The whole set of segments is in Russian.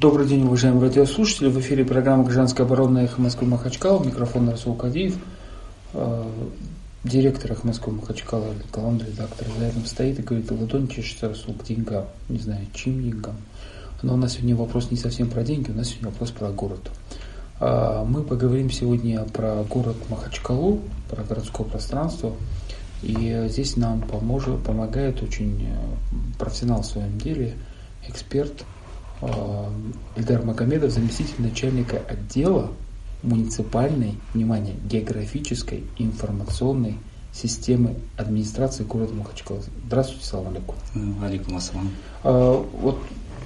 Добрый день, уважаемые радиослушатели. В эфире программа «Гражданская оборона» «Эхо Москвы Махачкала». Микрофон Расул Кадиев. Э, директор «Эхо Москвы Махачкала», главный редактор. За этим стоит и говорит, ладонь чешется Расул к деньгам. Не знаю, чьим деньгам. Но у нас сегодня вопрос не совсем про деньги, у нас сегодня вопрос про город. Э, мы поговорим сегодня про город Махачкалу, про городское пространство. И здесь нам поможет, помогает очень э, профессионал в своем деле, эксперт – Эльдар Магомедов, заместитель начальника отдела муниципальной, внимание, географической информационной системы администрации города Махачкала. Здравствуйте, салам алейкум. Алейкум ассалам. А, вот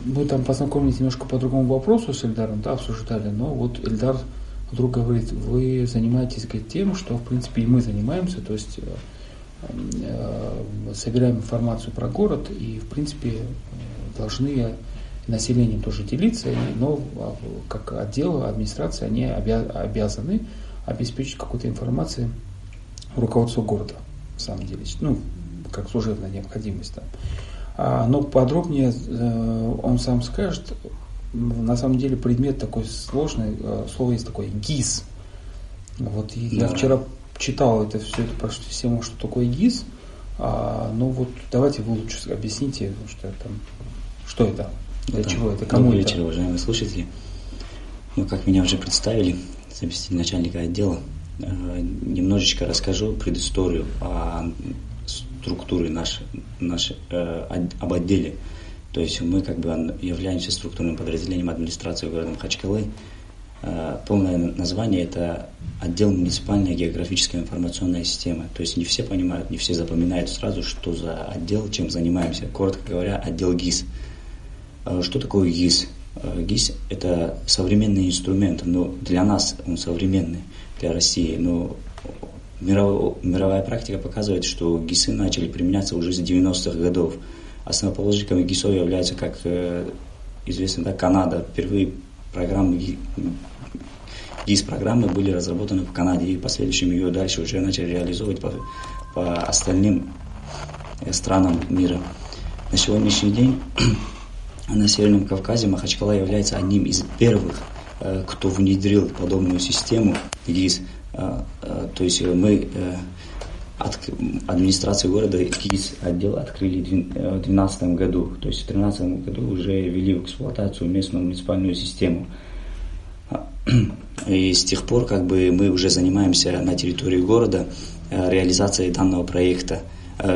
мы там познакомились немножко по другому вопросу с Эльдаром, да, обсуждали, но вот Эльдар вдруг говорит, вы занимаетесь говорит, тем, что в принципе и мы занимаемся, то есть э, э, собираем информацию про город и в принципе должны населением тоже делиться, но а, как отдел администрации они обязаны обеспечить какую-то информацию руководству города, на самом деле, ну, как служебная необходимость. Да. А, но подробнее э, он сам скажет, на самом деле предмет такой сложный, э, слово есть такое ГИС. Вот я вчера читал это все это про систему, что такое ГИС, а, ну вот давайте вы лучше объясните, что, там, что это. Для да. чего это? Кому Добрый вечер, уважаемые слушатели. Ну, как меня уже представили, заместитель начальника отдела, э, немножечко расскажу предысторию о структуре нашей, нашей, э, об отделе. То есть мы как бы являемся структурным подразделением администрации города Махачкалы. Э, полное название это отдел муниципальной географической информационной системы. То есть не все понимают, не все запоминают сразу, что за отдел, чем занимаемся. Коротко говоря, отдел ГИС – что такое ГИС? А, ГИС – это современный инструмент, но для нас он современный, для России. Но мировая практика показывает, что ГИСы начали применяться уже с 90-х годов. Основоположниками ГИСов являются, как э, известно, да, Канада. Впервые программы ГИС-программы были разработаны в Канаде, и последующим ее дальше уже начали реализовывать по, по остальным э, странам мира. На сегодняшний день на Северном Кавказе Махачкала является одним из первых, э, кто внедрил подобную систему ГИС. Э, э, то есть мы администрации города ГИС отдел открыли в 2012 году. То есть в 2013 году уже ввели в эксплуатацию местную муниципальную систему. И с тех пор как бы мы уже занимаемся на территории города реализацией данного проекта.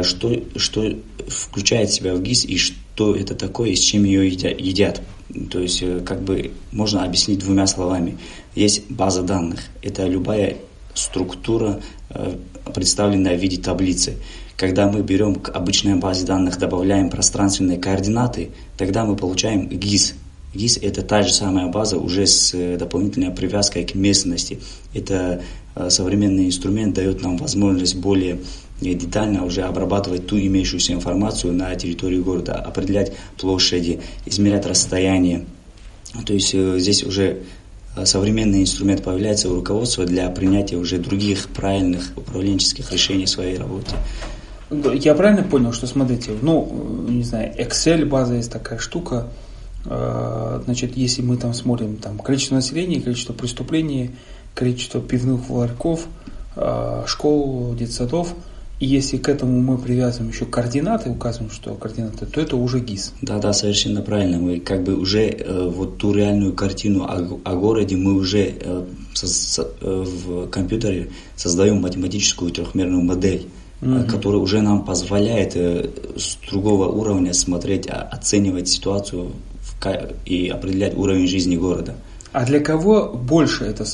Что, что включает в себя в ГИС и что что это такое и с чем ее едят. То есть, э, как бы можно объяснить двумя словами. Есть база данных. Это любая структура, э, представленная в виде таблицы. Когда мы берем к обычной базе данных, добавляем пространственные координаты, тогда мы получаем ГИС. ГИС – это та же самая база, уже с э, дополнительной привязкой к местности. Это современный инструмент дает нам возможность более детально уже обрабатывать ту имеющуюся информацию на территории города, определять площади, измерять расстояние. То есть э, здесь уже э, современный инструмент появляется у руководства для принятия уже других правильных управленческих решений в своей работе. Я правильно понял, что смотрите, ну, не знаю, Excel база есть такая штука, э, значит, если мы там смотрим там количество населения, количество преступлений, количество пивных ларьков, школ, детсадов – и если к этому мы привязываем еще координаты, указываем, что координаты, то это уже ГИС. Да, да, совершенно правильно. Мы как бы уже э, вот ту реальную картину о, о городе мы уже э, со, со, э, в компьютере создаем математическую трехмерную модель, которая уже нам позволяет э, с другого уровня смотреть, а, оценивать ситуацию в, и определять уровень жизни города. А для кого больше эта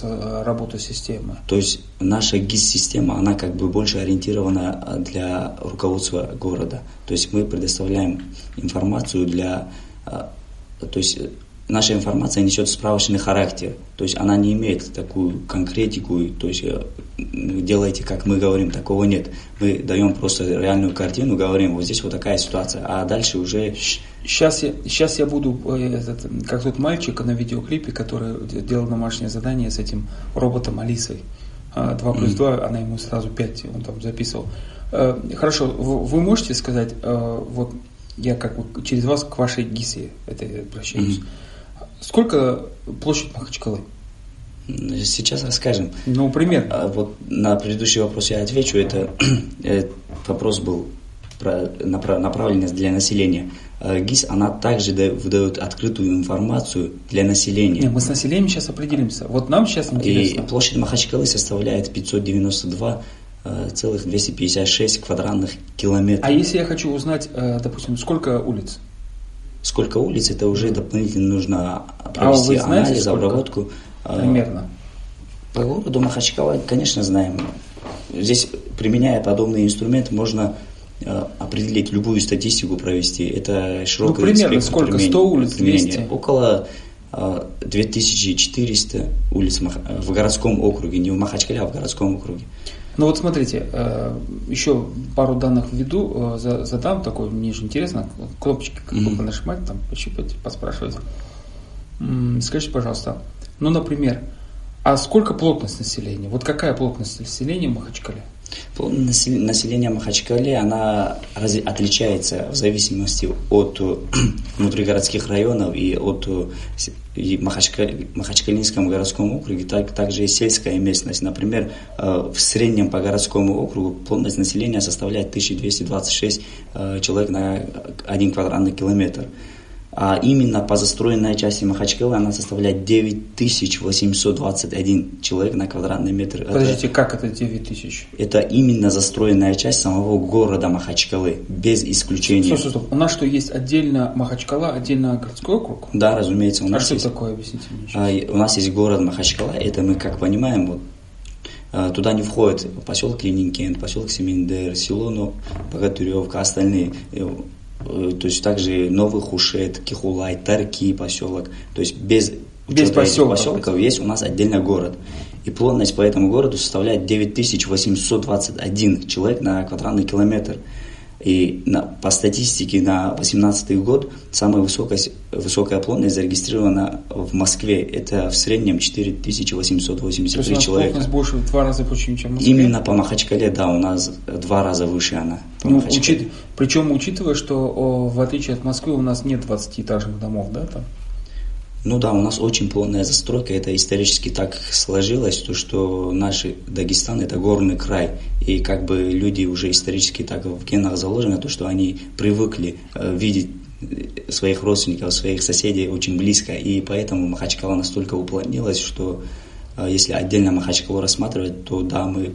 работа системы? То есть наша ГИС-система, она как бы больше ориентирована а, для руководства города. То есть мы предоставляем информацию для... А, то есть наша информация несет справочный характер, то есть она не имеет такую конкретику, то есть э, делайте, как мы говорим, такого нет. Мы даем просто реальную картину, говорим, вот здесь вот такая ситуация, а дальше уже... Сейчас я, сейчас я буду, э, этот, как тот мальчик на видеоклипе, который делал домашнее задание с этим роботом Алисой. 2 а, плюс 2, она ему сразу 5, он там записывал. Э, хорошо, вы можете сказать, вот я как бы через вас к вашей ГИСе это обращаюсь. Mm-hmm Сколько площадь Махачкалы? Сейчас расскажем. Ну, примерно. А, вот на предыдущий вопрос я отвечу. Это э, вопрос был про направленность для населения. Э, ГИС, она также выдает открытую информацию для населения. Нет, мы с населением сейчас определимся. Вот нам сейчас интересно. И площадь Махачкалы составляет 592 целых 256 квадратных километров. А если я хочу узнать, э, допустим, сколько улиц? Сколько улиц, это уже дополнительно нужно провести а знаете, анализ, сколько? обработку. А, Примерно. По городу Махачкала, конечно, знаем. Здесь, применяя подобные инструменты, можно э, определить любую статистику провести. Это широкое ну, примерно сколько? 100 улиц, 200? Около 2400 э, улиц в городском округе, не в Махачкале, а в городском округе. Ну вот смотрите, э, еще пару данных введу, задам такой, мне же интересно, кнопочки как mm-hmm. бы нажимать, там, пощупать, поспрашивать. Скажите, пожалуйста, ну, например, а сколько плотность населения? Вот какая плотность населения в Махачкале? Плотность населения Махачкале, она отличается в зависимости от э, внутригородских районов и от э, и Махачкалинском городском округе, так, также и сельская местность. Например, э, в среднем по городскому округу плотность населения составляет 1226 человек на один квадратный километр а именно по застроенной части Махачкалы она составляет 9821 человек на квадратный метр. Подождите, это, как это 9000? Это именно застроенная часть самого города Махачкалы, без исключения. Стоп, стоп, стоп. У нас что, есть отдельно Махачкала, отдельно городской округ? Да, разумеется. У а нас что есть, такое, объясните мне а, У нас есть город Махачкала, это мы, как понимаем, вот, а, Туда не входит поселок Ленинкент, поселок Семендер, село ну, Богатыревка, остальные. Э, то есть также Новый Хушет, Кихулай, Тарки поселок. То есть без без поселков. поселков есть у нас отдельный город. И плотность по этому городу составляет 9821 человек на квадратный километр. И на, по статистике на 2018 год самая высокая, высокая плотность зарегистрирована в Москве. Это в среднем 4883 То есть человека. плотность больше в два раза больше, чем в Москве? Именно по Махачкале, да, у нас два раза выше она. Ну, учит, причем учитывая, что о, в отличие от Москвы у нас нет 20-этажных домов, да, там? Ну да, у нас очень плотная застройка, это исторически так сложилось, то что наш Дагестан это горный край, и как бы люди уже исторически так в генах заложено, то что они привыкли э, видеть своих родственников, своих соседей очень близко, и поэтому Махачкала настолько уплотнилась, что э, если отдельно Махачкалу рассматривать, то да, мы,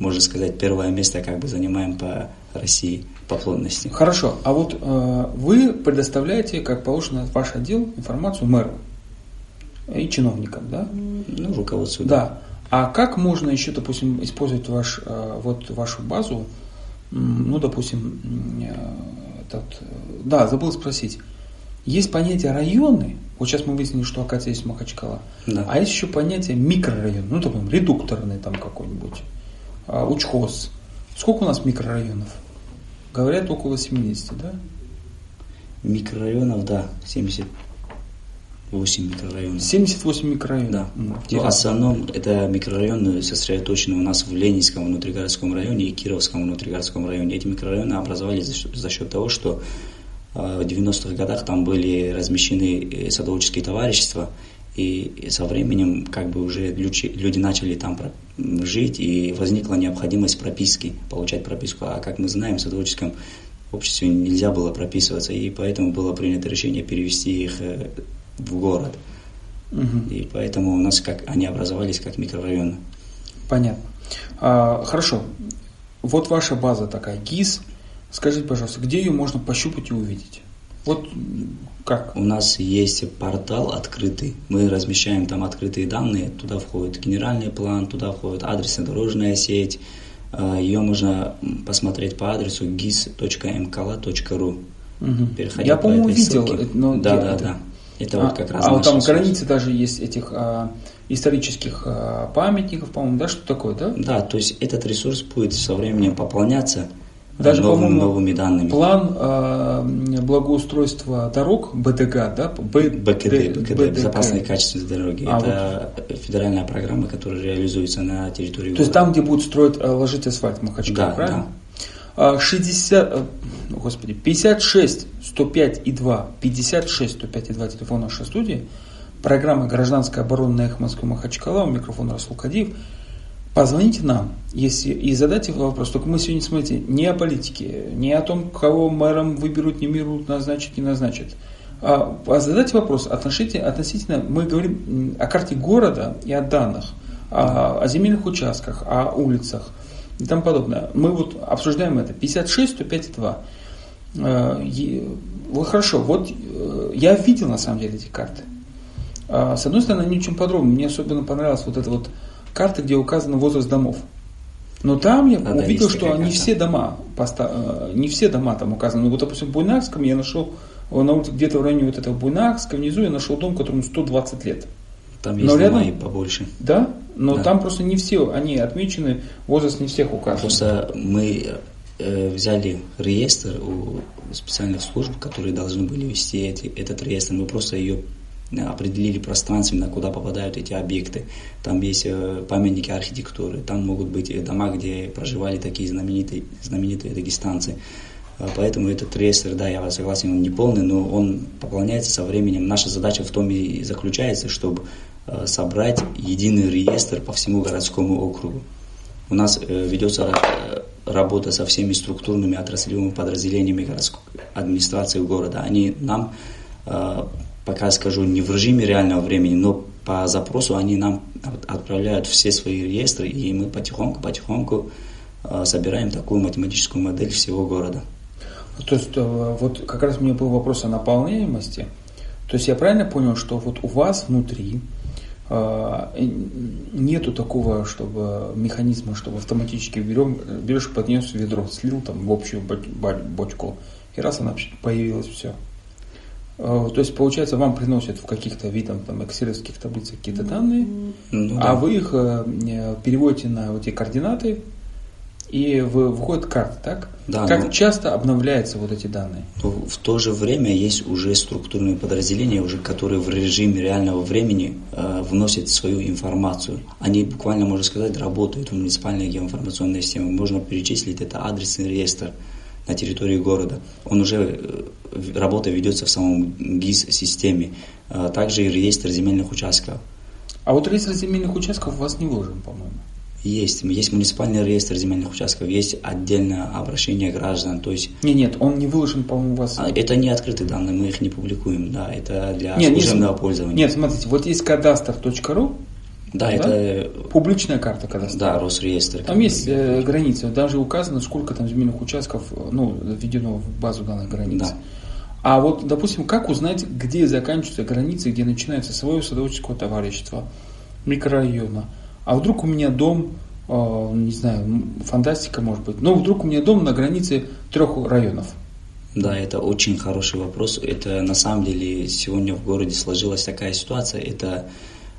можно сказать, первое место как бы занимаем по России по плотности. Хорошо, а вот э, вы предоставляете, как положено, ваш отдел информацию мэру и чиновникам, да? Ну, руководству. Да. А как можно еще, допустим, использовать ваш, э, вот вашу базу, ну, допустим, э, этот, да, забыл спросить. Есть понятие районы, вот сейчас мы выяснили, что, оказывается, есть Махачкала, да. а есть еще понятие микрорайон, ну, допустим, редукторный там какой-нибудь, а, учхоз. Сколько у нас микрорайонов? Говорят, около 70, да? Микрорайонов, да, 78 микрорайонов. 78 микрорайонов? Да. Ну, в основном это микрорайоны сосредоточены у нас в Ленинском внутригородском районе и Кировском внутригородском районе. Эти микрорайоны образовались за счет, за счет того, что э, в 90-х годах там были размещены э, садоводческие товарищества, и со временем как бы уже люди, люди начали там жить, и возникла необходимость прописки, получать прописку. А как мы знаем, в садоводческом обществе нельзя было прописываться, и поэтому было принято решение перевести их э, в город. Угу. И поэтому у нас как они образовались как микрорайоны. Понятно. А, хорошо. Вот ваша база такая, ГИС. Скажите, пожалуйста, где ее можно пощупать и увидеть? Вот как? У нас есть портал открытый. Мы размещаем там открытые данные. Туда входит генеральный план, туда входит адресная-дорожная сеть. А, Ее можно посмотреть по адресу gis.mkala.ru. Угу. Я, по моему видел. Но да, да, это... да. Это а, вот как раз. А вот там союз. границы даже есть этих а, исторических а, памятников, по-моему, да, что такое, да? Да, то есть этот ресурс будет со временем пополняться. Даже, новым, новыми данными. План э, благоустройства дорог БДГ, да? Б, БКД, БКД, БДГ, безопасные качественные дороги. А, Это вот. федеральная программа, которая реализуется на территории То есть там, где будут строить, э, ложить асфальт Махачкала, да, правильно? Да. 60, а, э, господи, 56 105 и 2, 56 105 и 2 телефон нашей студии. Программа «Гражданская оборона» на «Эхо Москвы» Махачкала, у микрофона Расул Кадиев. Позвоните нам если, и задайте вопрос. Только мы сегодня, смотрите, не о политике, не о том, кого мэром выберут, не выберут, назначат, не назначат. А, а задайте вопрос относительно, относительно, мы говорим о карте города и о данных, о, о земельных участках, о улицах и тому подобное. Мы вот обсуждаем это. 56, 105 2. Вот хорошо, вот э, я видел на самом деле эти карты. А, с одной стороны, они очень подробны. Мне особенно понравилась вот эта вот карта, где указан возраст домов. Но там я а, увидел, что не все дома, э, не все дома там указаны. Ну, вот, допустим, в Буйнакском я нашел, на улице где-то в районе вот этого Буйнакска, внизу я нашел дом, которому 120 лет. Там есть но дома рядом, и побольше. Да? Но да. там просто не все, они отмечены, возраст не всех указан. Просто мы э, взяли реестр у специальных служб, которые должны были вести эти, этот реестр. Мы просто ее определили пространственно, куда попадают эти объекты. Там есть э, памятники архитектуры, там могут быть э, дома, где проживали такие знаменитые, знаменитые дагестанцы. Э, поэтому этот реестр, да, я согласен, он не полный, но он пополняется со временем. Наша задача в том и заключается, чтобы собрать единый реестр по всему городскому округу. У нас ведется работа со всеми структурными отраслевыми подразделениями городской администрации города. Они нам пока скажу, не в режиме реального времени, но по запросу они нам отправляют все свои реестры, и мы потихоньку-потихоньку э, собираем такую математическую модель всего города. То есть э, вот как раз у меня был вопрос о наполняемости. То есть я правильно понял, что вот у вас внутри э, нету такого, чтобы механизма, чтобы автоматически берем, берешь, поднес ведро, слил там в общую бочку, и раз она появилась, все. Э, то есть, получается, вам приносят в каких-то видах там, экселевских таблицах какие-то данные, ну, а да. вы их э, переводите на вот эти координаты, и вы, выходит карта, так? Да, как но... часто обновляются вот эти данные? В то же время есть уже структурные подразделения, уже которые в режиме реального времени э, вносят свою информацию. Они буквально, можно сказать, работают в муниципальной геоинформационной системе. Можно перечислить, это адресный реестр, на территории города. Он уже, э, работа ведется в самом ГИС-системе. А также и реестр земельных участков. А вот реестр земельных участков у вас не вложен, по-моему. Есть. Есть муниципальный реестр земельных участков, есть отдельное обращение граждан. То есть... Нет, нет, он не выложен, по-моему, у вас. А, это не открытые данные, мы их не публикуем, да, это для нет, служебного нет, пользования. Нет, смотрите, вот есть кадастр.ру, да, да, это... Публичная карта кадастра. Да, Росреестр. Там есть э, границы, даже указано, сколько там земельных участков, ну, введено в базу данных границ. Да. А вот, допустим, как узнать, где заканчиваются границы, где начинается свое садоводческого товарищества, микрорайона? А вдруг у меня дом, э, не знаю, фантастика может быть, но вдруг у меня дом на границе трех районов. Да, это очень хороший вопрос. Это на самом деле сегодня в городе сложилась такая ситуация. Это Э,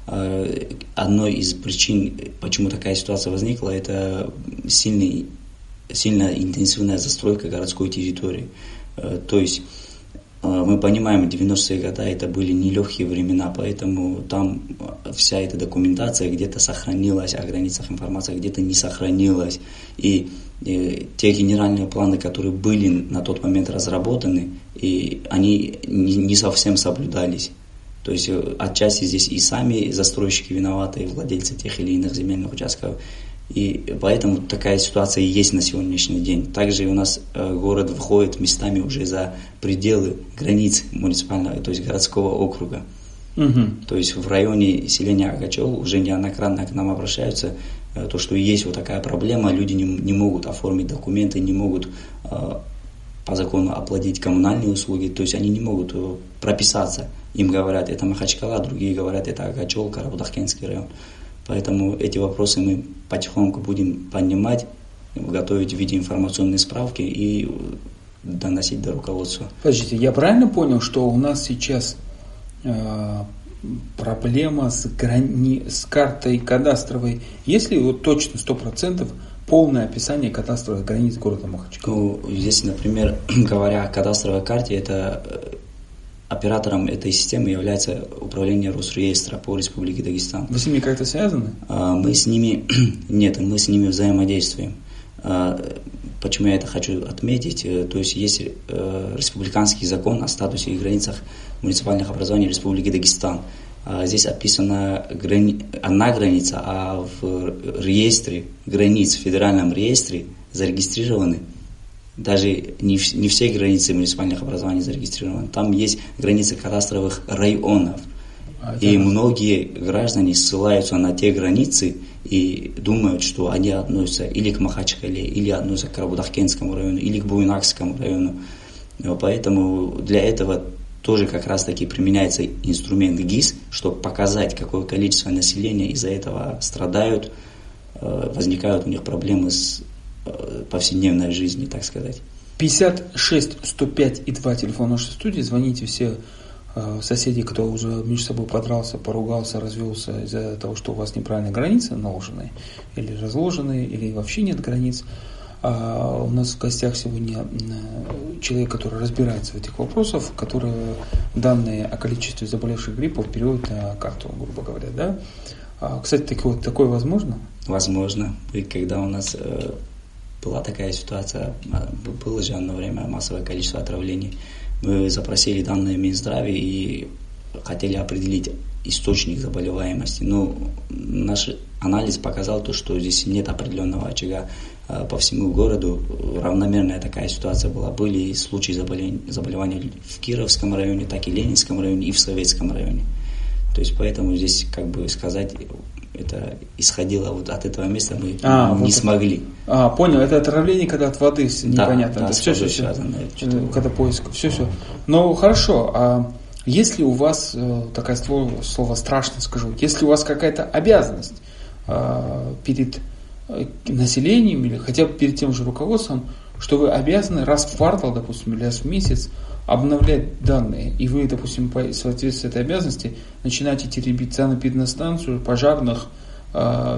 одной из причин, почему такая ситуация возникла, это сильный, сильная интенсивная застройка городской территории. Э, то есть э, мы понимаем, 90-е годы это были нелегкие времена, поэтому там вся эта документация где-то сохранилась, о границах информация где-то не сохранилась. И, и те генеральные планы, которые были на тот момент разработаны, и они не, не совсем соблюдались. То есть э, отчасти здесь и сами застройщики виноваты, и владельцы тех или иных земельных участков. И поэтому такая ситуация и есть на сегодняшний день. Также у нас э, город выходит местами уже за пределы границ муниципального, то есть городского округа. Угу. То есть в районе селения Агачев уже неоднократно к нам обращаются, э, то, что есть вот такая проблема, люди не, не могут оформить документы, не могут по закону оплатить коммунальные услуги, то есть они не могут прописаться. Им говорят, это Махачкала, другие говорят, это Агачол, Карабудахкенский район. Поэтому эти вопросы мы потихоньку будем поднимать, готовить в виде информационной справки и доносить до руководства. Подождите, я правильно понял, что у нас сейчас э, проблема с, грани... с картой кадастровой? Если вот точно сто процентов полное описание кадастровых границ города Махачкала. Ну, здесь, например, говоря о кадастровой карте, это э, оператором этой системы является управление Росреестра по Республике Дагестан. Вы с ними как-то связаны? А, мы с ними, нет, мы с ними взаимодействуем. А, почему я это хочу отметить? Э, то есть есть э, республиканский закон о статусе и границах муниципальных образований Республики Дагестан. а, здесь описана грани... одна граница, а в реестре границ, в федеральном реестре зарегистрированы даже не, не все границы муниципальных образований зарегистрированы. Там есть границы кадастровых районов. А и многие граждане ссылаются на те границы и думают, что они относятся или к Махачкале, или относятся к Рабудахкенскому району, или к Буйнакскому району. Поэтому для этого тоже как раз таки применяется инструмент ГИС, чтобы показать, какое количество населения из-за этого страдают, э, возникают у них проблемы с повседневной жизнью, так сказать. 56 105 и 2 телефон нашей студии. Звоните все э, соседи, кто уже между собой подрался, поругался, развелся из-за того, что у вас неправильные границы наложены, или разложены, или вообще нет границ. А у нас в гостях сегодня э, человек, который разбирается в этих вопросах, который данные о количестве заболевших гриппом переводит на карту, грубо говоря, да? А, кстати, такое, такое возможно? Возможно. И когда у нас э, была такая ситуация, а, было же одно время массовое количество отравлений, мы запросили данные Минздравия и хотели определить источник заболеваемости. Но наш анализ показал то, что здесь нет определенного очага э, по всему городу. Равномерная такая ситуация была. Были случаи заболевания, заболевания в Кировском районе, так и Ленинском районе, и в Советском районе. То есть поэтому здесь, как бы сказать, это исходило вот от этого места, мы а, не вот смогли. А, понял, это отравление, когда от воды непонятно. Да, это все, все, все. Связано, когда поиск, все, все. Ну, хорошо, а если у вас, э, такое слово, слово страшно скажу, если у вас какая-то обязанность э, перед э, населением или хотя бы перед тем же руководством, что вы обязаны раз в квартал, допустим, или раз в месяц обновлять данные, и вы, допустим, по соответствии этой обязанности начинаете теребить санэпидстанцию, пожарных,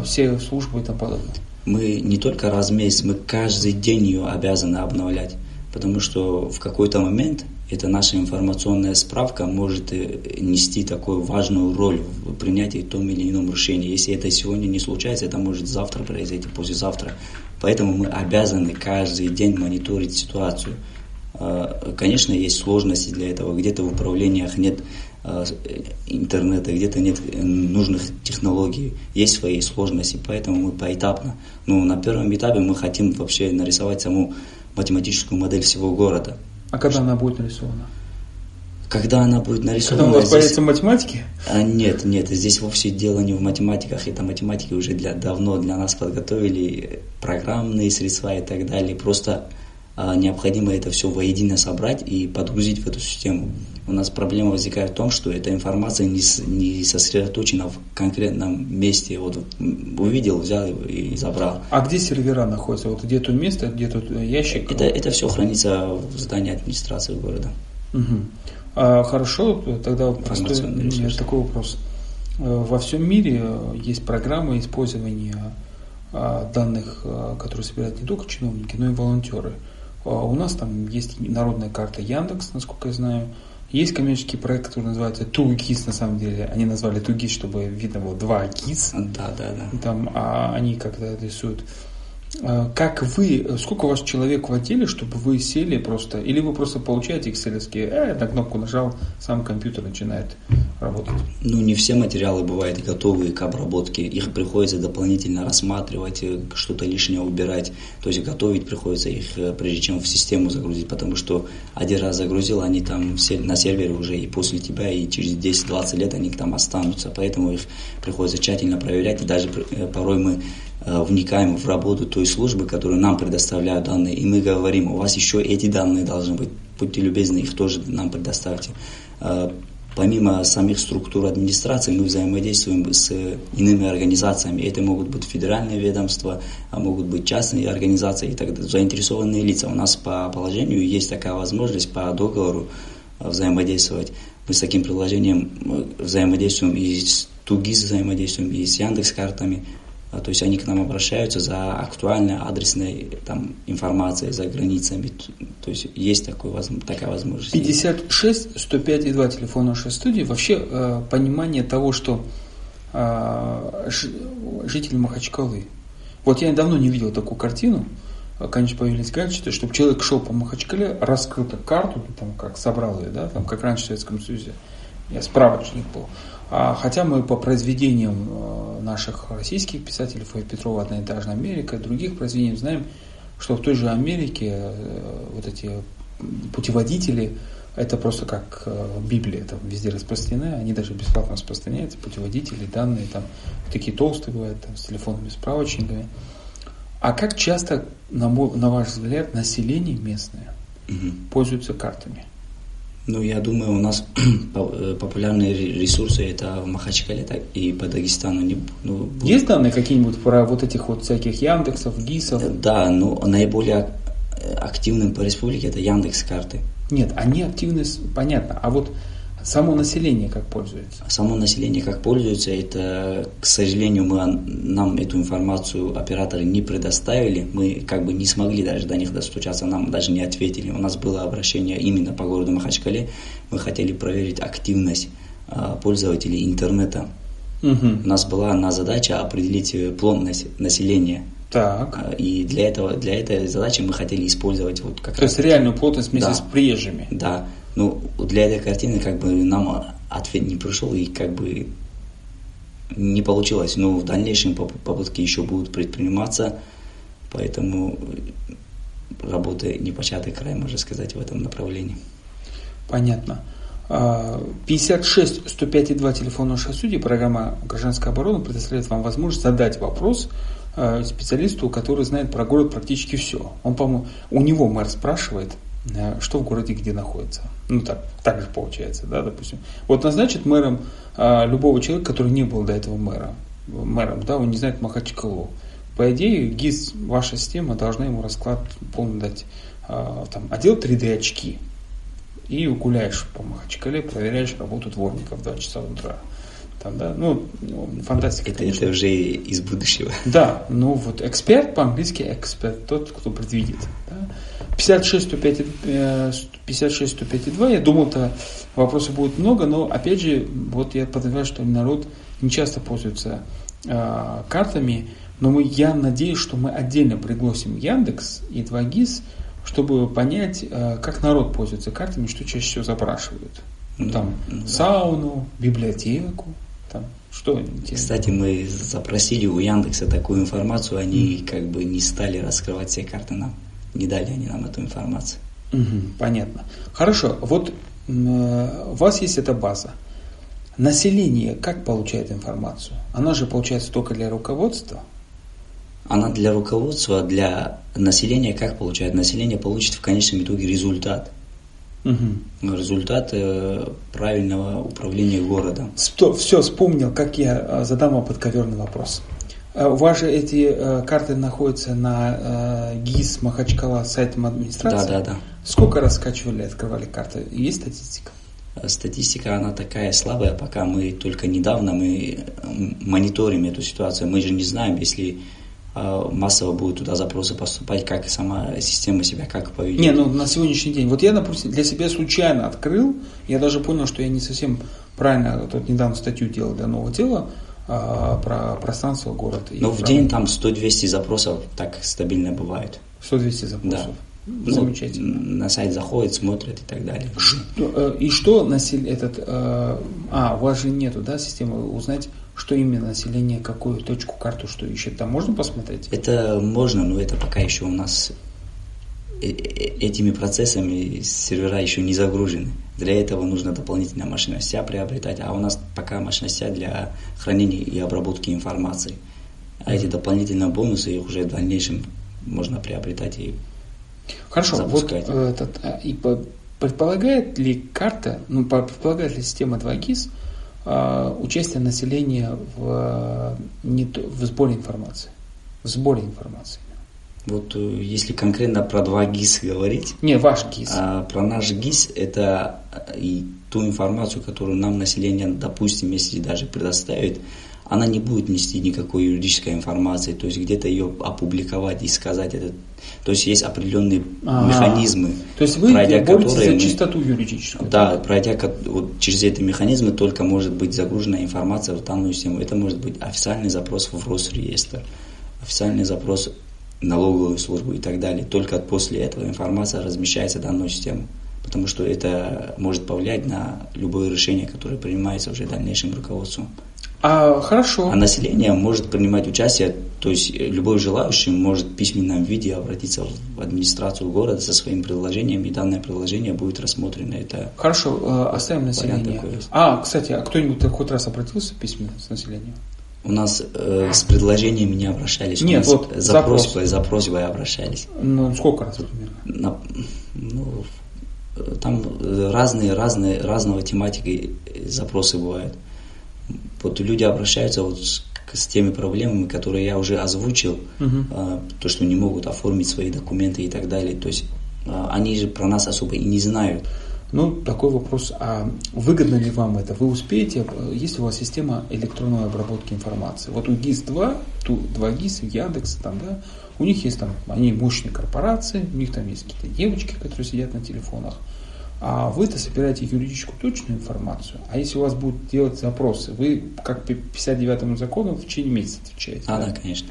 все службы и тому подобное. Мы не только раз в месяц, мы каждый день ее обязаны обновлять, потому что в какой-то момент эта наша информационная справка может э, нести такую важную роль в принятии том или ином решения. Если это сегодня не случается, это может завтра произойти, послезавтра. Поэтому мы обязаны каждый день мониторить ситуацию. А, конечно, есть сложности для этого. Где-то в управлениях нет а, интернета, где-то нет э, нужных технологий, есть свои сложности, поэтому мы поэтапно. Но на первом этапе мы хотим вообще нарисовать саму математическую модель всего города. А когда она будет нарисована? Когда она будет нарисована? Когда у вас здесь... появится математики? А, нет, нет, здесь вовсе дело не в математиках. Это математики уже для, давно для нас подготовили программные средства и так далее. Просто необходимо это все воедино собрать и подгрузить в эту систему. У нас проблема возникает в том, что эта информация не, не сосредоточена в конкретном месте. Вот увидел, взял и забрал. А где сервера находятся? Вот где то место, где тут ящик? Это, это все хранится в здании администрации города. Угу. А, хорошо, тогда простой такой вопрос. Э, во всем мире есть программы использования а, данных, а, которые собирают не только чиновники, но и волонтеры. А у нас там есть народная карта Яндекс, насколько я знаю. Есть коммерческий проект, который называется Тугис, на самом деле. Они назвали Тугис, чтобы видно было два ГИС. Да, да, да. Там а они как-то рисуют а, как вы, сколько у вас человек в отделе, чтобы вы сели просто, или вы просто получаете экселевские, э, на кнопку нажал, сам компьютер начинает работать? Ну, не все материалы бывают готовые к обработке, их приходится дополнительно рассматривать, э, что-то лишнее убирать, то есть готовить приходится их, э, прежде чем в систему загрузить, потому что один раз загрузил, они там на сервере уже и после тебя, и через 10-20 лет они там останутся, поэтому их приходится тщательно проверять, и даже э, порой мы Э, вникаем в работу той службы, которую нам предоставляют данные, и мы говорим, у вас еще эти данные должны быть, будьте любезны, их тоже нам предоставьте. Э, помимо самих структур администрации, мы взаимодействуем с иными организациями. Это могут быть федеральные ведомства, а могут быть частные организации и так далее, заинтересованные лица. У нас по положению есть такая возможность по договору э, взаимодействовать. Мы с таким приложением взаимодействуем и с Тугис взаимодействуем, и с Яндекс картами. А, то есть они к нам обращаются за актуальной адресной там, информацией за границами. То есть есть такой, такая возможность. 56 105 и 2 телефон нашей студии. Вообще э, понимание того, что э, жители Махачкалы. Вот я давно не видел такую картину. Конечно, появились гаджеты, чтобы человек шел по Махачкале, раскрыл карту, там, как собрал ее, да, там, как раньше в Советском Союзе. Я справочник был хотя мы по произведениям э, наших российских писателей. Петрова «Одна и та же Америка», других произведений знаем, что в той же Америке э, вот эти путеводители, это просто как э, Библия, там везде распространены, они даже бесплатно распространяются, путеводители, данные там такие толстые бывают, там, с телефонными справочниками. А как часто, на, мой, на ваш взгляд, население местное угу. пользуется картами? Ну, я думаю, у нас э, популярные ресурсы это в Махачкале так, и по Дагестану. Не, ну, Есть данные какие-нибудь про вот этих вот всяких Яндексов, ГИСов? Да, ну наиболее активным по республике это Яндекс карты. Нет, они активны, понятно. А вот Само население как пользуется? Само население как пользуется, это, к сожалению, мы, нам эту информацию операторы не предоставили, мы как бы не смогли даже до них достучаться, нам даже не ответили. У нас было обращение именно по городу Махачкале, мы хотели проверить активность а, пользователей интернета. Угу. У нас была одна задача определить плотность населения. Так. А, и для этого, для этой задачи мы хотели использовать вот как То раз... есть реальную плотность вместе да. с приезжими. Да. Ну, для этой картины как бы нам ответ не пришел и как бы не получилось. Но в дальнейшем попытки еще будут предприниматься, поэтому работа непочатый край, можно сказать, в этом направлении. Понятно. 56 105 2 телефон нашей судьи, программа «Гражданская оборона» предоставляет вам возможность задать вопрос а, специалисту, который знает про город практически все. Он, по-моему, у него мэр спрашивает, Э, что в городе где находится. Ну так, так же получается, да, допустим. Вот назначит мэром а, любого человека, который не был до этого мэром, мэром, да, он не знает Махачкалу. По идее, ГИС, ваша система должна ему расклад полный дать. А, там, одел 3D очки и гуляешь по Махачкале, проверяешь работу дворников в 2 часа утра. Там, да, ну, фантастика. Это, это уже из будущего. Да, ну вот эксперт по-английски эксперт, тот, кто предвидит. Да? 56 105, 56 105 2, я думал-то вопросов будет много, но опять же, вот я подозреваю, что народ не часто пользуется э, картами, но мы, я надеюсь, что мы отдельно пригласим Яндекс и 2GIS, чтобы понять, э, как народ пользуется картами, что чаще всего запрашивают. Ну, там да. сауну, библиотеку, там что Кстати, мы запросили у Яндекса такую информацию, они mm. как бы не стали раскрывать все карты нам не дали они нам эту информацию. Угу, понятно. Хорошо, вот э, у вас есть эта база. Население как получает информацию? Она же получается только для руководства? Она для руководства, для населения как получает? Население получит в конечном итоге результат. Угу. Результат э, правильного управления городом. Все, вспомнил, как я э, задам вам подковерный вопрос. Э, у вас же эти карты находятся на ГИС Махачкала сайтом администрации. Да, да, да. Сколько раз скачивали, открывали карты? Есть статистика? Статистика, она такая слабая, пока мы только недавно мы мониторим эту ситуацию. Мы же не знаем, если массово будут туда запросы поступать, как сама система себя как поведет. Не, ну на сегодняшний день. Вот я, допустим, для себя случайно открыл, я даже понял, что я не совсем правильно, тут недавно статью делал для нового дела, а, про пространство города. Но в день там 100-200 запросов так стабильно бывает. 100-200 запросов? Да. Замечательно. Ну, на сайт заходит, смотрит и так далее. Что, э, и что население этот... Э, а, у вас же нету, да, системы узнать, что именно население, какую точку, карту, что ищет. Там можно посмотреть? Это можно, но это пока еще у нас э, этими процессами сервера еще не загружены. Для этого нужно дополнительно мощности приобретать, а у нас пока мощности для хранения и обработки информации. А эти дополнительные бонусы их уже в дальнейшем можно приобретать и Хорошо, запускать. вот этот, а, и предполагает ли карта, ну, предполагает ли система 2GIS а, участие населения в, не, в сборе информации? В сборе информации. Вот э, если конкретно про два ГИС говорить. Не, ваш ГИС. А, про наш ГИС это э, и ту информацию, которую нам население, допустим, если даже предоставит, она не будет нести никакой юридической информации, то есть где-то ее опубликовать и сказать это. То есть есть определенные А-а-а. механизмы. То есть вы пройдя которые за чистоту юридическую? Да, пройдя вот, через эти механизмы только может быть загружена информация в данную систему. Это может быть официальный запрос в Росреестр, официальный запрос налоговую службу и так далее. Только после этого информация размещается в данную систему. потому что это может повлиять на любое решение, которое принимается уже дальнейшим руководством. А, хорошо. А население может принимать участие, то есть любой желающий может в письменном виде обратиться в администрацию города со своим предложением, и данное предложение будет рассмотрено. Это Хорошо, э, оставим население. А, кстати, а кто-нибудь хоть раз обратился письменно с населением? У нас э, с предложениями не обращались. Нет, вот за, запрос. просьбой, за просьбой обращались. Ну, сколько раз примерно? На, ну, там разные, разные, разного тематики запросы бывают. Вот люди обращаются вот с, с теми проблемами, которые я уже озвучил, угу. а, то, что не могут оформить свои документы и так далее. То есть а, они же про нас особо и не знают. Ну, такой вопрос, а выгодно ли вам это? Вы успеете, есть у вас система электронной обработки информации? Вот у ГИС-2, ту, 2 ГИС, Яндекс, там, да, у них есть там, они мощные корпорации, у них там есть какие-то девочки, которые сидят на телефонах, а вы-то собираете юридическую точную информацию, а если у вас будут делать запросы, вы как по 59-му закону в течение месяца отвечаете. А, да, да конечно.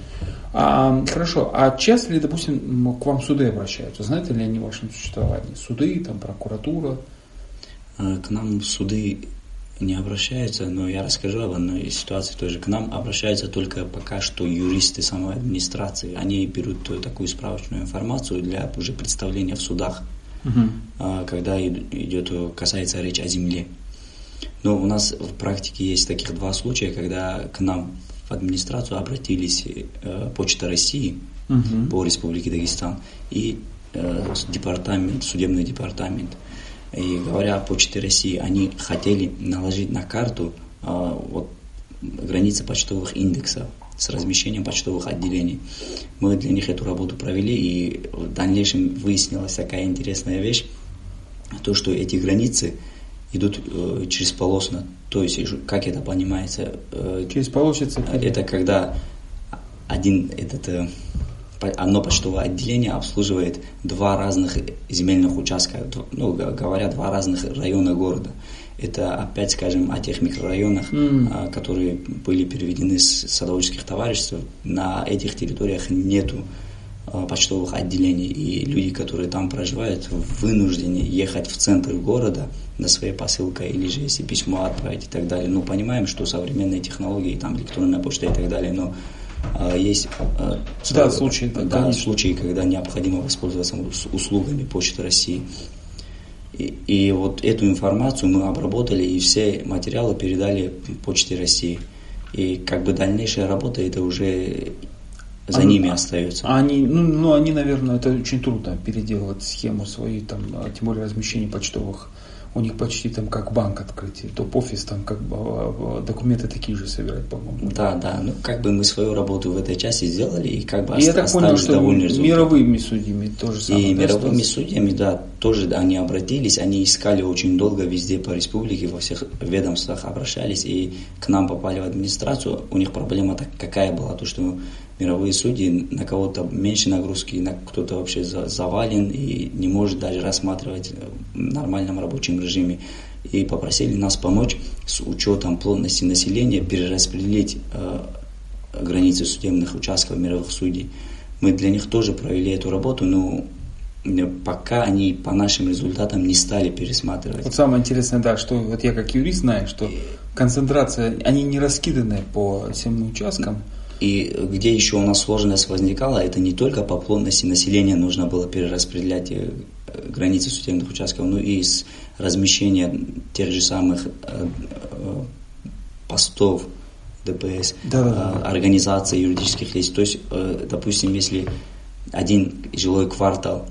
А, хорошо, а часто ли, допустим, к вам суды обращаются? Знаете ли они о вашем существовании? Суды, там, прокуратура? А, к нам суды не обращаются, но я расскажу об одной ситуации тоже. К нам обращаются только пока что юристы самой администрации. Они берут такую справочную информацию для уже представления в судах угу. когда идет, касается речь о земле. Но у нас в практике есть таких два случая, когда к нам в администрацию обратились э, Почта России угу. по Республике Дагестан и э, департамент, судебный департамент. И говоря о Почте России, они хотели наложить на карту э, вот, границы почтовых индексов с размещением почтовых отделений. Мы для них эту работу провели, и в дальнейшем выяснилась такая интересная вещь, то, что эти границы идут э, через полосно. То есть, как это понимается? Э, через полосицы? Это когда один этот э, одно почтовое отделение обслуживает два разных земельных участка, ну, говоря, два разных района города. Это опять скажем о тех микрорайонах, mm. которые были переведены с садоводческих товариществ. На этих территориях нету а, почтовых отделений, и люди, которые там проживают, вынуждены ехать в центр города на своей посылкой, или же если письмо отправить и так далее. Ну, понимаем, что современные технологии, там электронная почта и так далее, но а, есть а, да, случаи, да, случаи, когда необходимо воспользоваться услугами Почты России. И, и вот эту информацию мы обработали и все материалы передали Почте России. И как бы дальнейшая работа это уже за а, ними остается. А они, ну, ну, они, наверное, это очень трудно переделывать схему свою, там, а, тем более размещение почтовых у них почти там как банк открытие, топ-офис там как бы а, а, документы такие же собирать, по-моему. Да, да, ну как бы мы свою работу в этой части сделали и как бы и я так понял, что мировыми судьями тоже самое. И да, мировыми что... судьями, да, тоже да, они обратились, они искали очень долго везде по республике, во всех ведомствах обращались и к нам попали в администрацию. У них проблема так какая была, то что мировые судьи, на кого-то меньше нагрузки, на кто-то вообще завален и не может даже рассматривать в нормальном рабочем режиме. И попросили нас помочь с учетом плотности населения перераспределить э, границы судебных участков мировых судей. Мы для них тоже провели эту работу, но пока они по нашим результатам не стали пересматривать. Вот самое интересное, да, что вот я как юрист знаю, что концентрация, они не раскиданы по всем участкам, и где еще у нас сложность возникала, это не только по плотности населения нужно было перераспределять э, границы судебных участков, но и с размещения тех же самых э, э, постов ДПС, да, да, да. организаций юридических лиц. То есть, допустим, если один жилой квартал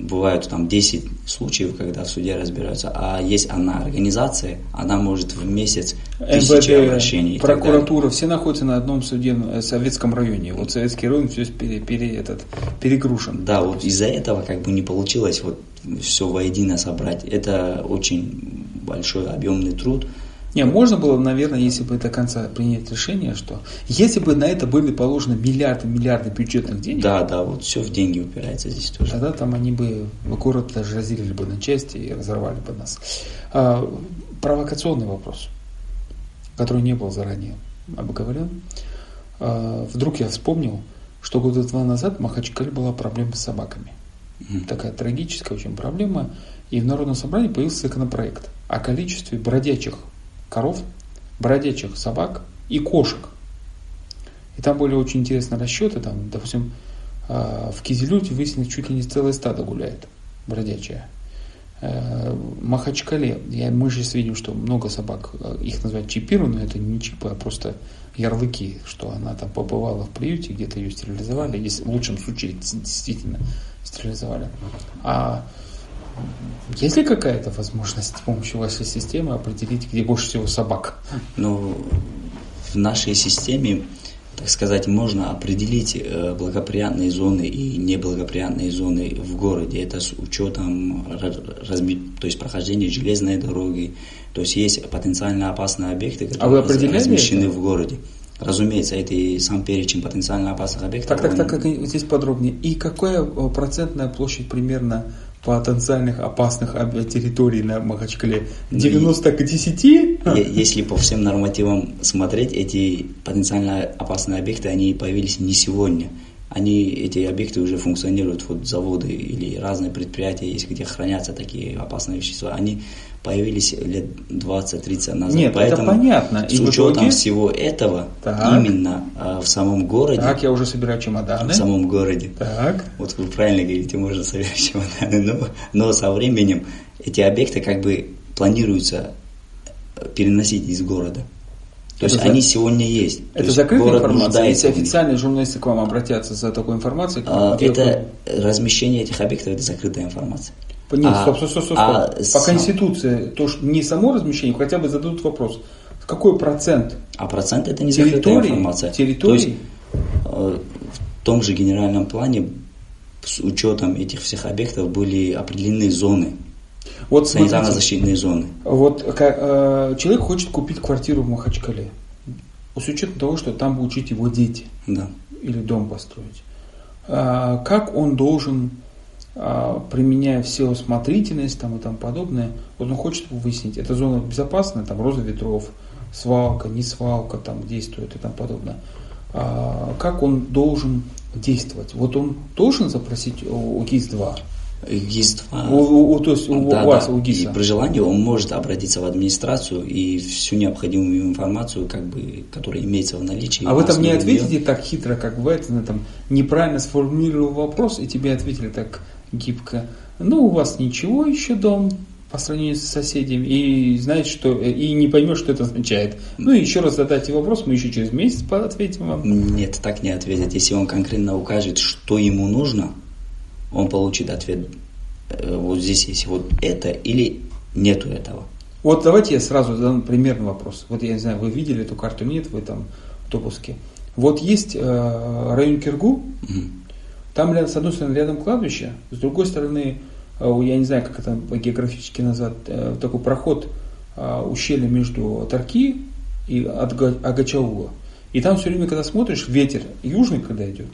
бывают там 10 случаев, когда в суде разбираются, а есть одна организация, она может в месяц тысячи МВД, обращений. Прокуратура, все находятся на одном суде в э, советском районе. Вот советский район все пере, пере, этот, перегрушен. Да, вот из-за этого как бы не получилось вот все воедино собрать. Это очень большой объемный труд. Не, можно было, наверное, если бы до конца принять решение, что если бы на это были положены миллиарды, миллиарды бюджетных денег. Да, да, вот все в деньги упирается здесь тоже. Тогда там они бы город даже разделили бы на части и разорвали бы нас. А, провокационный вопрос, который не был заранее обговорен. А, вдруг я вспомнил, что года два назад в Махачкале была проблема с собаками. Mm. Такая трагическая очень проблема. И в Народном собрании появился законопроект о количестве бродячих коров, бродячих собак и кошек. И там были очень интересные расчеты. Там, допустим, а, в Кизилюте выяснилось, чуть ли не целое стадо гуляет бродячее. Э, Махачкале, я, мы же видим, что много собак, э, их называют чипированные, это не чипы, а просто ярлыки, что она там побывала в приюте, где-то ее стерилизовали, если в лучшем случае действительно стерилизовали. А есть ли какая-то возможность с помощью вашей системы определить, где больше всего собак? Ну, в нашей системе так сказать, можно определить э, благоприятные зоны и неблагоприятные зоны в городе. Это с учетом то есть прохождения железной дороги. То есть есть потенциально опасные объекты, которые а размещены это? в городе. Разумеется, это и сам перечень потенциально опасных объектов. Так, так, так, он... здесь подробнее. И какая э, процентная площадь примерно потенциальных опасных территорий на Махачкале 90 к 10? Если по всем нормативам смотреть, эти потенциально опасные объекты, они появились не сегодня. Они, эти объекты уже функционируют, вот заводы или разные предприятия есть, где хранятся такие опасные вещества. Они появились лет 20-30 назад. Нет, Поэтому это понятно. С учетом итоге... всего этого, так. именно э, в самом городе. Так, я уже собираю чемоданы. В самом городе. Так. Вот вы правильно говорите, можно собирать чемоданы, но, но со временем эти объекты как бы планируются переносить из города. То это есть за... они сегодня есть. Это есть закрытая информация? Если официальные журналисты к вам обратятся за такой информацией? А, это размещение этих объектов, это закрытая информация. Нет, а, стоп, стоп, стоп, стоп. А, По сам... Конституции, то, что не само размещение, хотя бы зададут вопрос. Какой процент? А процент это не территории, информация. Территории? То есть, э, в том же генеральном плане с учетом этих всех объектов были определены зоны. Вот санитарно-защитные зоны. Вот э, человек хочет купить квартиру в Махачкале. С учетом того, что там будут жить его дети. Да. Или дом построить. А, как он должен а, применяя все усмотрительность там, и тому подобное, вот он хочет выяснить, эта зона безопасная, там роза ветров, свалка, не свалка там действует и тому подобное. А, как он должен действовать? Вот он должен запросить у ГИС-2, ГИС-2. У, у, то есть у, да, вас, да. у ГИСа. И при желании он может обратиться в администрацию и всю необходимую информацию, как бы, которая имеется в наличии. А вы там не ответите ее... так хитро, как бывает, на там неправильно сформулировал вопрос, и тебе ответили так гибко. Ну, у вас ничего еще дом по сравнению с соседями, и знаете, что, и не поймешь, что это означает. Ну, и еще раз задайте вопрос, мы еще через месяц ответим вам. Нет, так не ответят. Если он конкретно укажет, что ему нужно, он получит ответ, э, вот здесь есть вот это или нету этого. Вот давайте я сразу задам примерный вопрос. Вот я не знаю, вы видели эту карту, нет в этом допуске. Вот есть э, район Киргу, угу. Там, с одной стороны, рядом кладбище, с другой стороны, э, я не знаю, как это географически назвать, э, такой проход э, ущелья между Тарки и Агачаула. И там все время, когда смотришь, ветер южный, когда идет,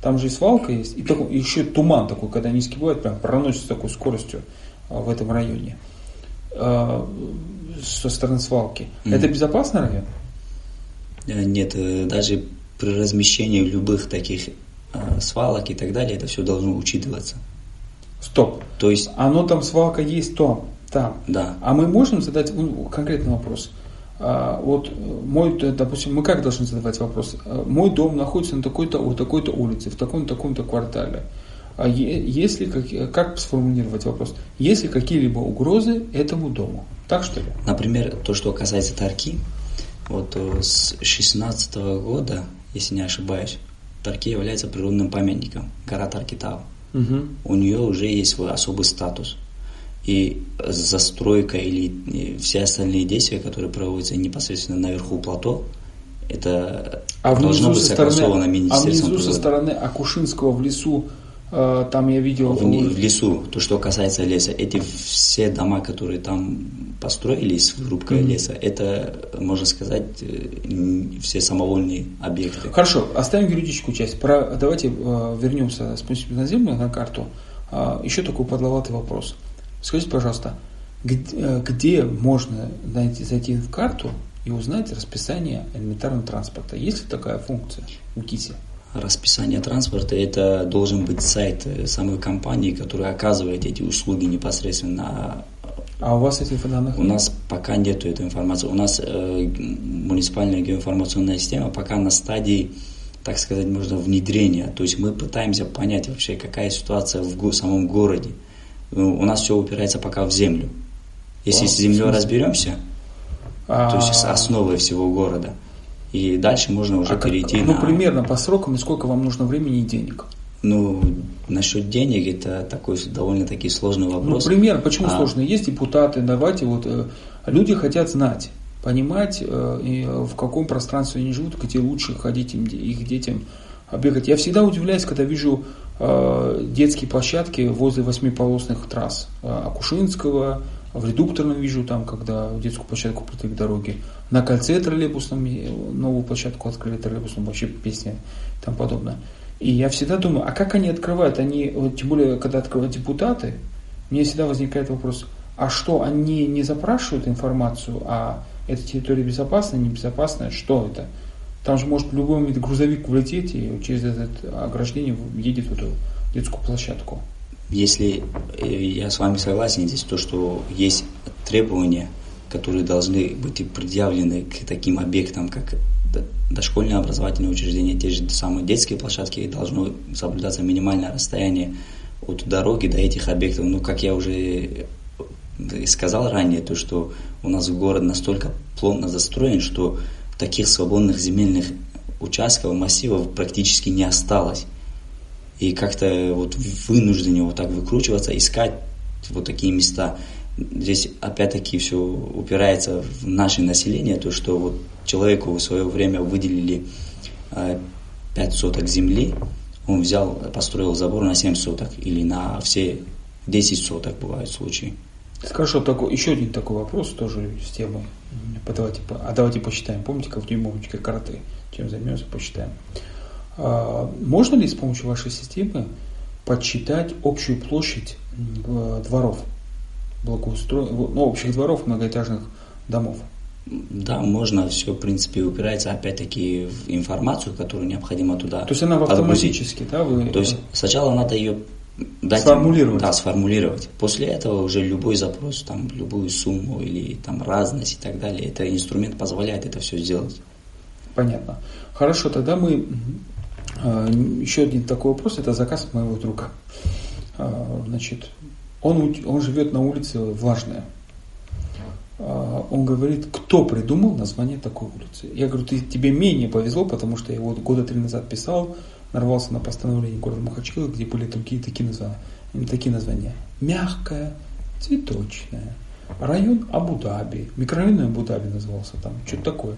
там же и свалка есть, и, такой, и еще туман такой, когда низкий бывает, прям проносится такой скоростью в этом районе со стороны свалки. Mm-hmm. Это безопасный район? Нет, даже при размещении любых таких Э, свалок и так далее, это все должно учитываться. Стоп. То есть... Оно там, свалка есть там, там. Да. А мы можем задать ну, конкретный вопрос. А, вот мой, допустим, мы как должны задавать вопрос? А, мой дом находится на такой-то, вот такой-то улице, в таком-то, таком-то квартале. А если, как, как сформулировать вопрос? Есть ли какие-либо угрозы этому дому? Так что ли? Например, то, что касается Тарки, вот э, с 16 года, если не ошибаюсь, Тарки является природным памятником, гора Таркитау. Угу. У нее уже есть свой особый статус. И застройка или все остальные действия, которые проводятся непосредственно наверху плато, это а должно быть согласовано стороны, Министерством А внизу со стороны Акушинского в лесу Э, там я видел... В, в лесу, то, что касается леса, эти все дома, которые там построились в рубкой mm-hmm. леса, это, можно сказать, э, все самовольные объекты. Хорошо, оставим юридическую часть. Про, давайте э, вернемся, спустимся на землю, на карту. Э, еще такой подловатый вопрос. Скажите, пожалуйста, где, э, где можно найти, зайти в карту и узнать расписание элементарного транспорта? Есть ли такая функция у КИСе? Расписание транспорта – это должен быть сайт самой компании, которая оказывает эти услуги непосредственно. А у вас этих данных? У нас пока нет этой информации. У нас э, муниципальная геоинформационная система пока на стадии, так сказать, можно внедрения. То есть мы пытаемся понять вообще, какая ситуация в го- самом городе. Ну, у нас все упирается пока в землю. Если с землей разберемся, а... то есть с основой всего города – и дальше можно уже а перейти как, ну, на... Ну, примерно по срокам, и сколько вам нужно времени и денег? Ну, насчет денег это такой довольно-таки сложный ну, вопрос. Ну, пример, почему а... сложный? Есть депутаты, давайте вот, э, люди хотят знать, понимать, э, и в каком пространстве они живут, где лучше ходить им, их детям бегать. Я всегда удивляюсь, когда вижу э, детские площадки возле восьмиполосных трасс э, Акушинского, в редукторном вижу там, когда детскую площадку крутые дороги, на кольце троллейбусном новую площадку открыли троллейбусном, вообще песня тому подобное. И я всегда думаю, а как они открывают? Они, вот, тем более, когда открывают депутаты, мне всегда возникает вопрос, а что, они не запрашивают информацию, а эта территория безопасная, небезопасная, что это? Там же может любой грузовик влететь и через это ограждение едет в эту детскую площадку. Если э, я с вами согласен здесь, то, что есть требования, которые должны быть предъявлены к таким объектам, как дошкольное образовательное учреждение, те же самые детские площадки, должно соблюдаться минимальное расстояние от дороги до этих объектов. Ну, как я уже сказал ранее, то, что у нас город настолько плотно застроен, что таких свободных земельных участков, массивов практически не осталось и как-то вот вынуждены вот так выкручиваться, искать вот такие места. Здесь опять-таки все упирается в наше население, то что вот человеку в свое время выделили 5 э, соток земли, он взял, построил забор на 7 соток или на все 10 соток бывают случаи. Хорошо, такой, еще один такой вопрос тоже с темы. Давайте, а давайте посчитаем. Помните, как в дюймовочке карты? Чем займемся, посчитаем. А, можно ли с помощью вашей системы подсчитать общую площадь дворов, благоустро... ну, общих дворов многоэтажных домов? Да, можно, все, в принципе, упирается опять-таки в информацию, которую необходимо туда То есть она автоматически, да? Вы... То есть сначала надо ее дать сформулировать. Да, сформулировать. После этого уже любой запрос, там, любую сумму или там разность и так далее, это инструмент позволяет это все сделать. Понятно. Хорошо, тогда мы а, еще один такой вопрос, это заказ моего друга. А, значит, он, он живет на улице Влажная. А, он говорит, кто придумал название такой улицы? Я говорю, ты, тебе менее повезло, потому что я вот года три назад писал, нарвался на постановление города Махачкала, где были такие, такие названия. Такие названия. Мягкая, цветочная, район Абу-Даби, микрорайон Абу-Даби назывался там, что-то такое.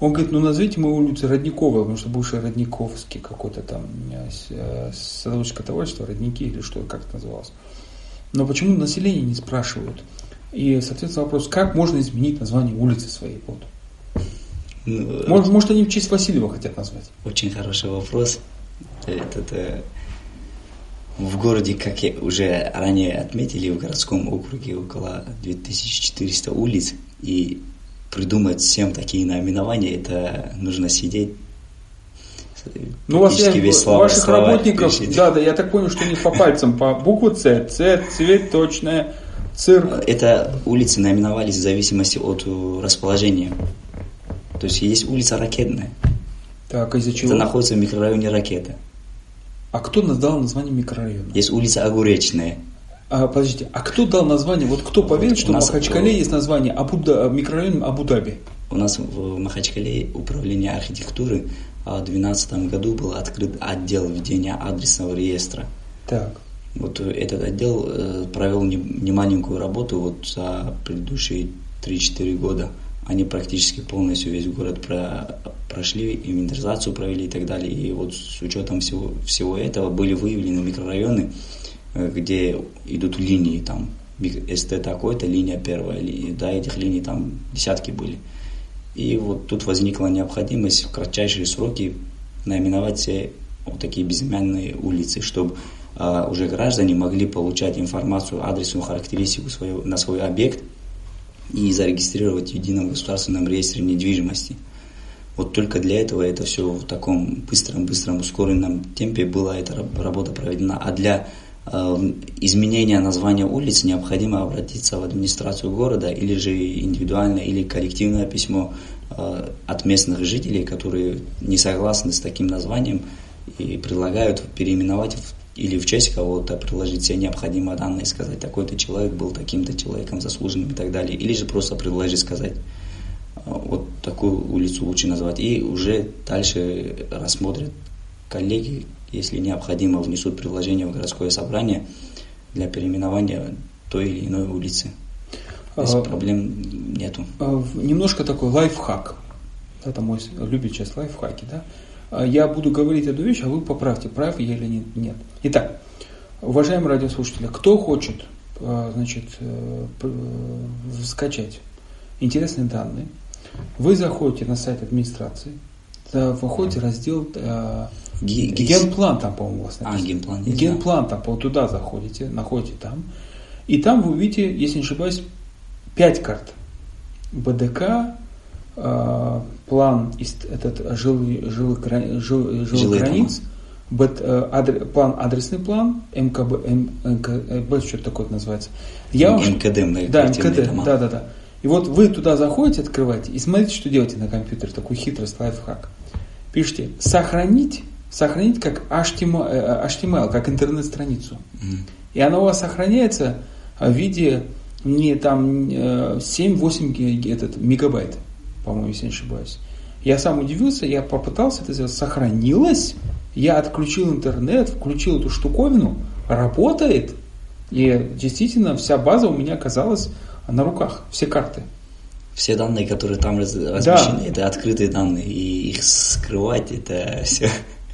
Он говорит, ну назовите мою улицу Родниковой, потому что бывший Родниковский какой-то там э, садоводческое товарищество, Родники или что, как это называлось. Но почему население не спрашивают? И, соответственно, вопрос, как можно изменить название улицы своей? Вот. Ну, может, может, они в честь Васильева хотят назвать? Очень хороший вопрос. Это, это в городе, как я уже ранее отметили, в городском округе около 2400 улиц. И придумать всем такие наименования, это нужно сидеть ну, у вас я, весь слова, ваших слова работников, перечислить. да, да, я так понял, что них по пальцам, по букву С, С, цветочная, цирк. Это улицы наименовались в зависимости от расположения. То есть есть улица Ракетная. Так, из-за чего? Это находится в микрорайоне Ракета. А кто дал название микрорайона? Есть улица Огуречная. А, подождите, а кто дал название, вот кто поверил, что в Махачкале есть название Абуда, микрорайон Абу-Даби? У нас в Махачкале управление архитектуры а в 2012 году был открыт отдел ведения адресного реестра. Так. Вот этот отдел э, провел немаленькую работу вот за предыдущие 3-4 года. Они практически полностью весь город про, прошли, инвентаризацию провели и так далее. И вот с учетом всего, всего этого были выявлены микрорайоны, Э, где идут линии, там, СТ такой-то, линия первая, да, этих линий там десятки были. И вот тут возникла необходимость в кратчайшие сроки наименовать все вот такие безымянные улицы, чтобы а, уже граждане могли получать информацию, адресную характеристику своего, на свой объект и зарегистрировать в едином государственном реестре недвижимости. Вот только для этого это все в таком быстром-быстром ускоренном темпе была эта работа проведена. А для э, изменения названия улиц необходимо обратиться в администрацию города или же индивидуально или коллективное письмо э, от местных жителей, которые не согласны с таким названием и предлагают переименовать или в честь кого-то приложить все необходимые данные, сказать, такой-то человек был таким-то человеком заслуженным и так далее. Или же просто предложить сказать, вот такую улицу лучше назвать. И уже дальше рассмотрят коллеги, если необходимо, внесут предложение в городское собрание для переименования той или иной улицы. Здесь а, проблем нету. А, немножко такой лайфхак. Это мой любит сейчас лайфхаки, да? А, я буду говорить эту вещь, а вы поправьте, прав я или нет. Итак, уважаемые радиослушатели, кто хочет а, значит, э, скачать интересные данные, вы заходите на сайт администрации, выходите раздел э, генплан там, по-моему, у вас написано. А, генплан. Есть, генплан там, по туда заходите, находите там. И там вы увидите, если не ошибаюсь, 5 карт. БДК, Э, план этот жилых, жилых, жил, жилых границ, бет, э, адр, план, адресный план, МКБ, М, МКБ, э, что-то такое называется. Я МКД, да, МКД, да, да, да. И вот вы туда заходите, открываете, и смотрите, что делаете на компьютере, такой хитрость, лайфхак. Пишите «сохранить», сохранить как HTML, HTML как интернет-страницу. Mm. И она у вас сохраняется в виде не там 7-8 этот, мегабайт по-моему, если не ошибаюсь. Я сам удивился, я попытался это сделать, сохранилось, я отключил интернет, включил эту штуковину, работает, и действительно вся база у меня оказалась на руках, все карты. Все данные, которые там размещены, да. это открытые данные, и их скрывать, это все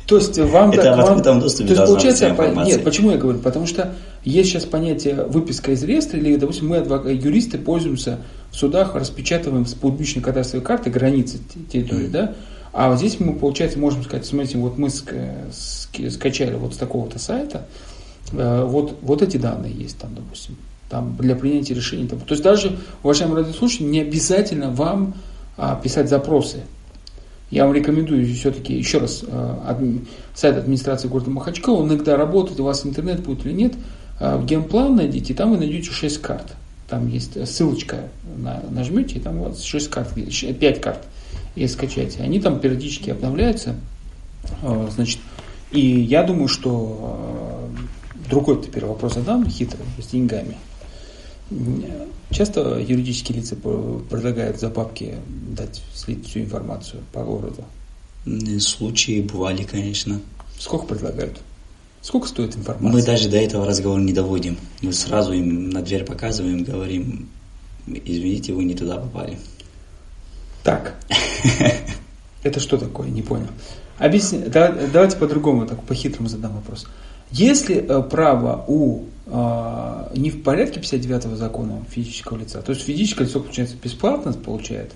то есть вам это так, в открытом доступе то есть, получается, по, нет, почему я говорю? Потому что есть сейчас понятие выписка из реестра, или, допустим, мы, адвок, юристы, пользуемся в судах, распечатываем с публичной кадастровой карты границы территории, mm-hmm. да? А вот здесь мы, получается, можем сказать, смотрите, вот мы скачали вот с такого-то сайта, э, вот, вот эти данные есть там, допустим, там для принятия решений. То есть даже, уважаемые радиослушатели, не обязательно вам а, писать запросы я вам рекомендую все-таки еще раз э, сайт администрации города Махачкала, он иногда работает, у вас интернет будет или нет, э, в генплан найдите, там вы найдете 6 карт. Там есть ссылочка, на, нажмете, и там у вас 6 карт, 5 карт, и скачайте. Они там периодически обновляются. Э, значит, и я думаю, что другой теперь вопрос задам, хитрый, с деньгами. Часто юридические лица предлагают за бабки дать слить всю информацию по городу? Случаи бывали, конечно. Сколько предлагают? Сколько стоит информация? Мы даже до этого разговора не доводим. Мы сразу им на дверь показываем, говорим, извините, вы не туда попали. Так. Это что такое? Не понял. Объясни, давайте по-другому, так по-хитрому задам вопрос. Если э, право у э, не в порядке 59-го закона физического лица, то есть физическое лицо, получается, бесплатно получает,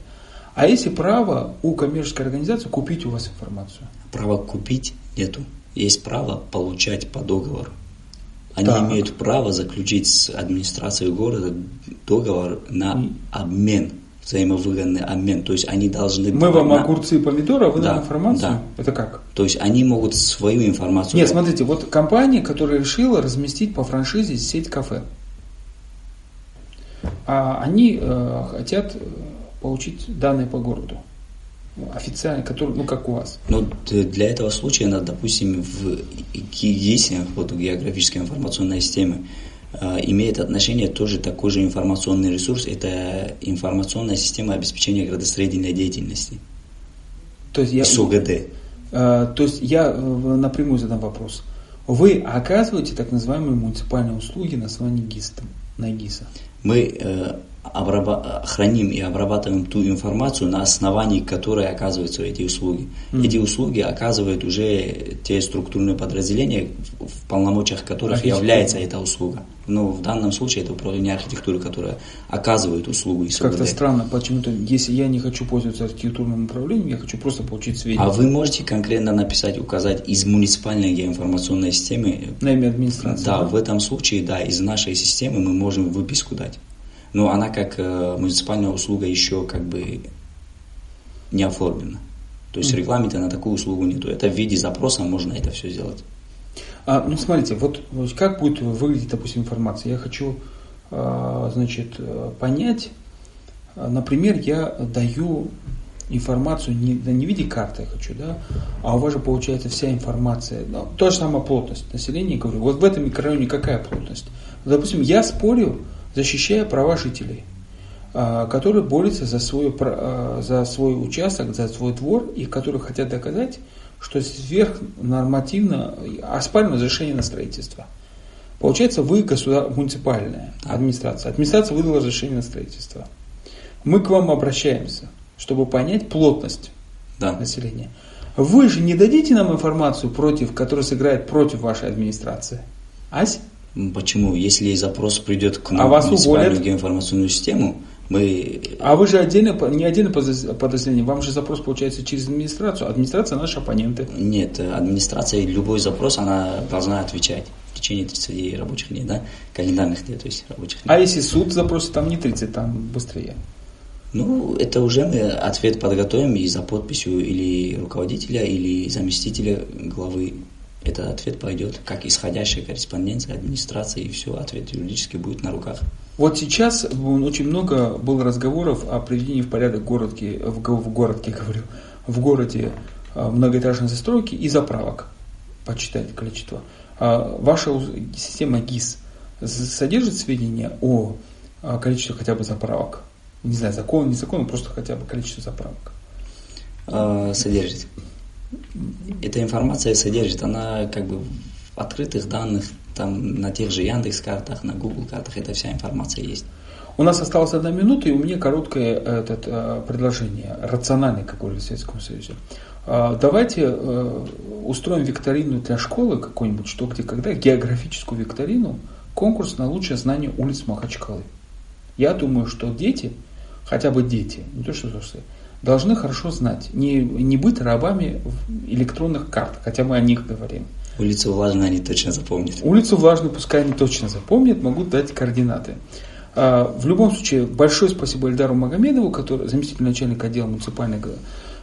а если право у коммерческой организации купить у вас информацию? Право купить нету. Есть право получать по договору. Они так. имеют право заключить с администрацией города договор на обмен взаимовыгодный обмен. То есть они должны... Мы вам на... огурцы и помидоры, а вы да, нам информацию? Да. Это как? То есть они могут свою информацию... Нет, смотрите, вот компания, которая решила разместить по франшизе сеть кафе. А они э, хотят получить данные по городу официально, который, ну, как у вас? Ну, для этого случая надо, допустим, в ГИСе, вот географической информационной системе, Э, имеет отношение тоже такой же информационный ресурс, это информационная система обеспечения градостроительной деятельности. То есть я, СУГД. Э, то есть я э, напрямую задам вопрос. Вы оказываете так называемые муниципальные услуги на основании ГИСа, на ГИСа? Мы э, обраба- храним и обрабатываем ту информацию, на основании которой оказываются эти услуги. Mm. Эти услуги оказывают уже те структурные подразделения, в полномочиях которых является эта услуга. Но в данном случае это управление архитектуры, которое оказывает услугу. Как-то странно, почему-то, если я не хочу пользоваться архитектурным управлением, я хочу просто получить сведения. А вы можете конкретно написать, указать из муниципальной геоинформационной системы. На имя администрации. Да, да, в этом случае, да, из нашей системы мы можем выписку дать но она как э, муниципальная услуга еще как бы не оформлена. То есть регламента на такую услугу нету. Это в виде запроса можно это все сделать. А, ну, смотрите, вот как будет выглядеть, допустим, информация? Я хочу, а, значит, понять, а, например, я даю информацию не, не в виде карты я хочу, да, а у вас же получается вся информация, ну, то же самое плотность населения, говорю, вот в этом микрорайоне какая плотность? Допустим, я спорю, защищая права жителей. А, которые борются за свой, а, за свой участок, за свой двор, и которые хотят доказать, что сверхнормативно оспариваемо разрешение на строительство. Получается, вы государ... муниципальная администрация. Администрация выдала разрешение на строительство. Мы к вам обращаемся, чтобы понять плотность да. населения. Вы же не дадите нам информацию, против, которая сыграет против вашей администрации. Ась? Почему? Если запрос придет к нам а вас в муниципальную геоинформационную систему, мы... А вы же отдельно, не отдельно подразделение, вам же запрос получается через администрацию. Администрация наши оппоненты. Нет, администрация любой запрос, она должна отвечать в течение 30 рабочих дней, да, календарных дней, то есть рабочих дней. А если суд запросит, там не 30, там быстрее. Ну, это уже мы ответ подготовим и за подписью или руководителя, или заместителя главы. Этот ответ пойдет как исходящая корреспонденция администрации, и все, ответ юридически будет на руках. Вот сейчас очень много было разговоров о приведении в порядок городки, в, в городке, говорю, в городе а, многоэтажной застройки и заправок. Почитать количество. А ваша система ГИС содержит сведения о количестве хотя бы заправок? Не знаю, закон, не закон, просто хотя бы количество заправок. А, содержит. Эта информация содержит, она как бы в открытых данных, там на тех же Яндекс картах, на Google картах эта вся информация есть. У нас осталась одна минута, и у меня короткое этот, э, предложение, рациональное какое-то в Советском Союзе. А, давайте э, устроим викторину для школы какой-нибудь, что где когда, географическую викторину, конкурс на лучшее знание улиц Махачкалы. Я думаю, что дети, хотя бы дети, не то что взрослые, должны хорошо знать, не, не быть рабами электронных карт, хотя мы о них говорим. Улицу влажную они точно запомнят. Улицу влажную пускай они точно запомнят, могут дать координаты. А, в любом случае, большое спасибо Эльдару Магомедову, который заместитель начальника отдела муниципальной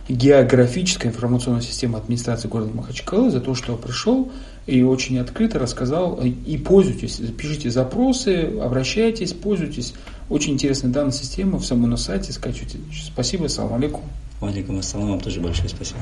географической информационной системы администрации города Махачкалы за то, что пришел и очень открыто рассказал. И пользуйтесь, пишите запросы, обращайтесь, пользуйтесь. Очень интересная данная система в самом на сайте скачивайте. Спасибо, салам алейкум. Валикум ассалам, вам тоже большое спасибо.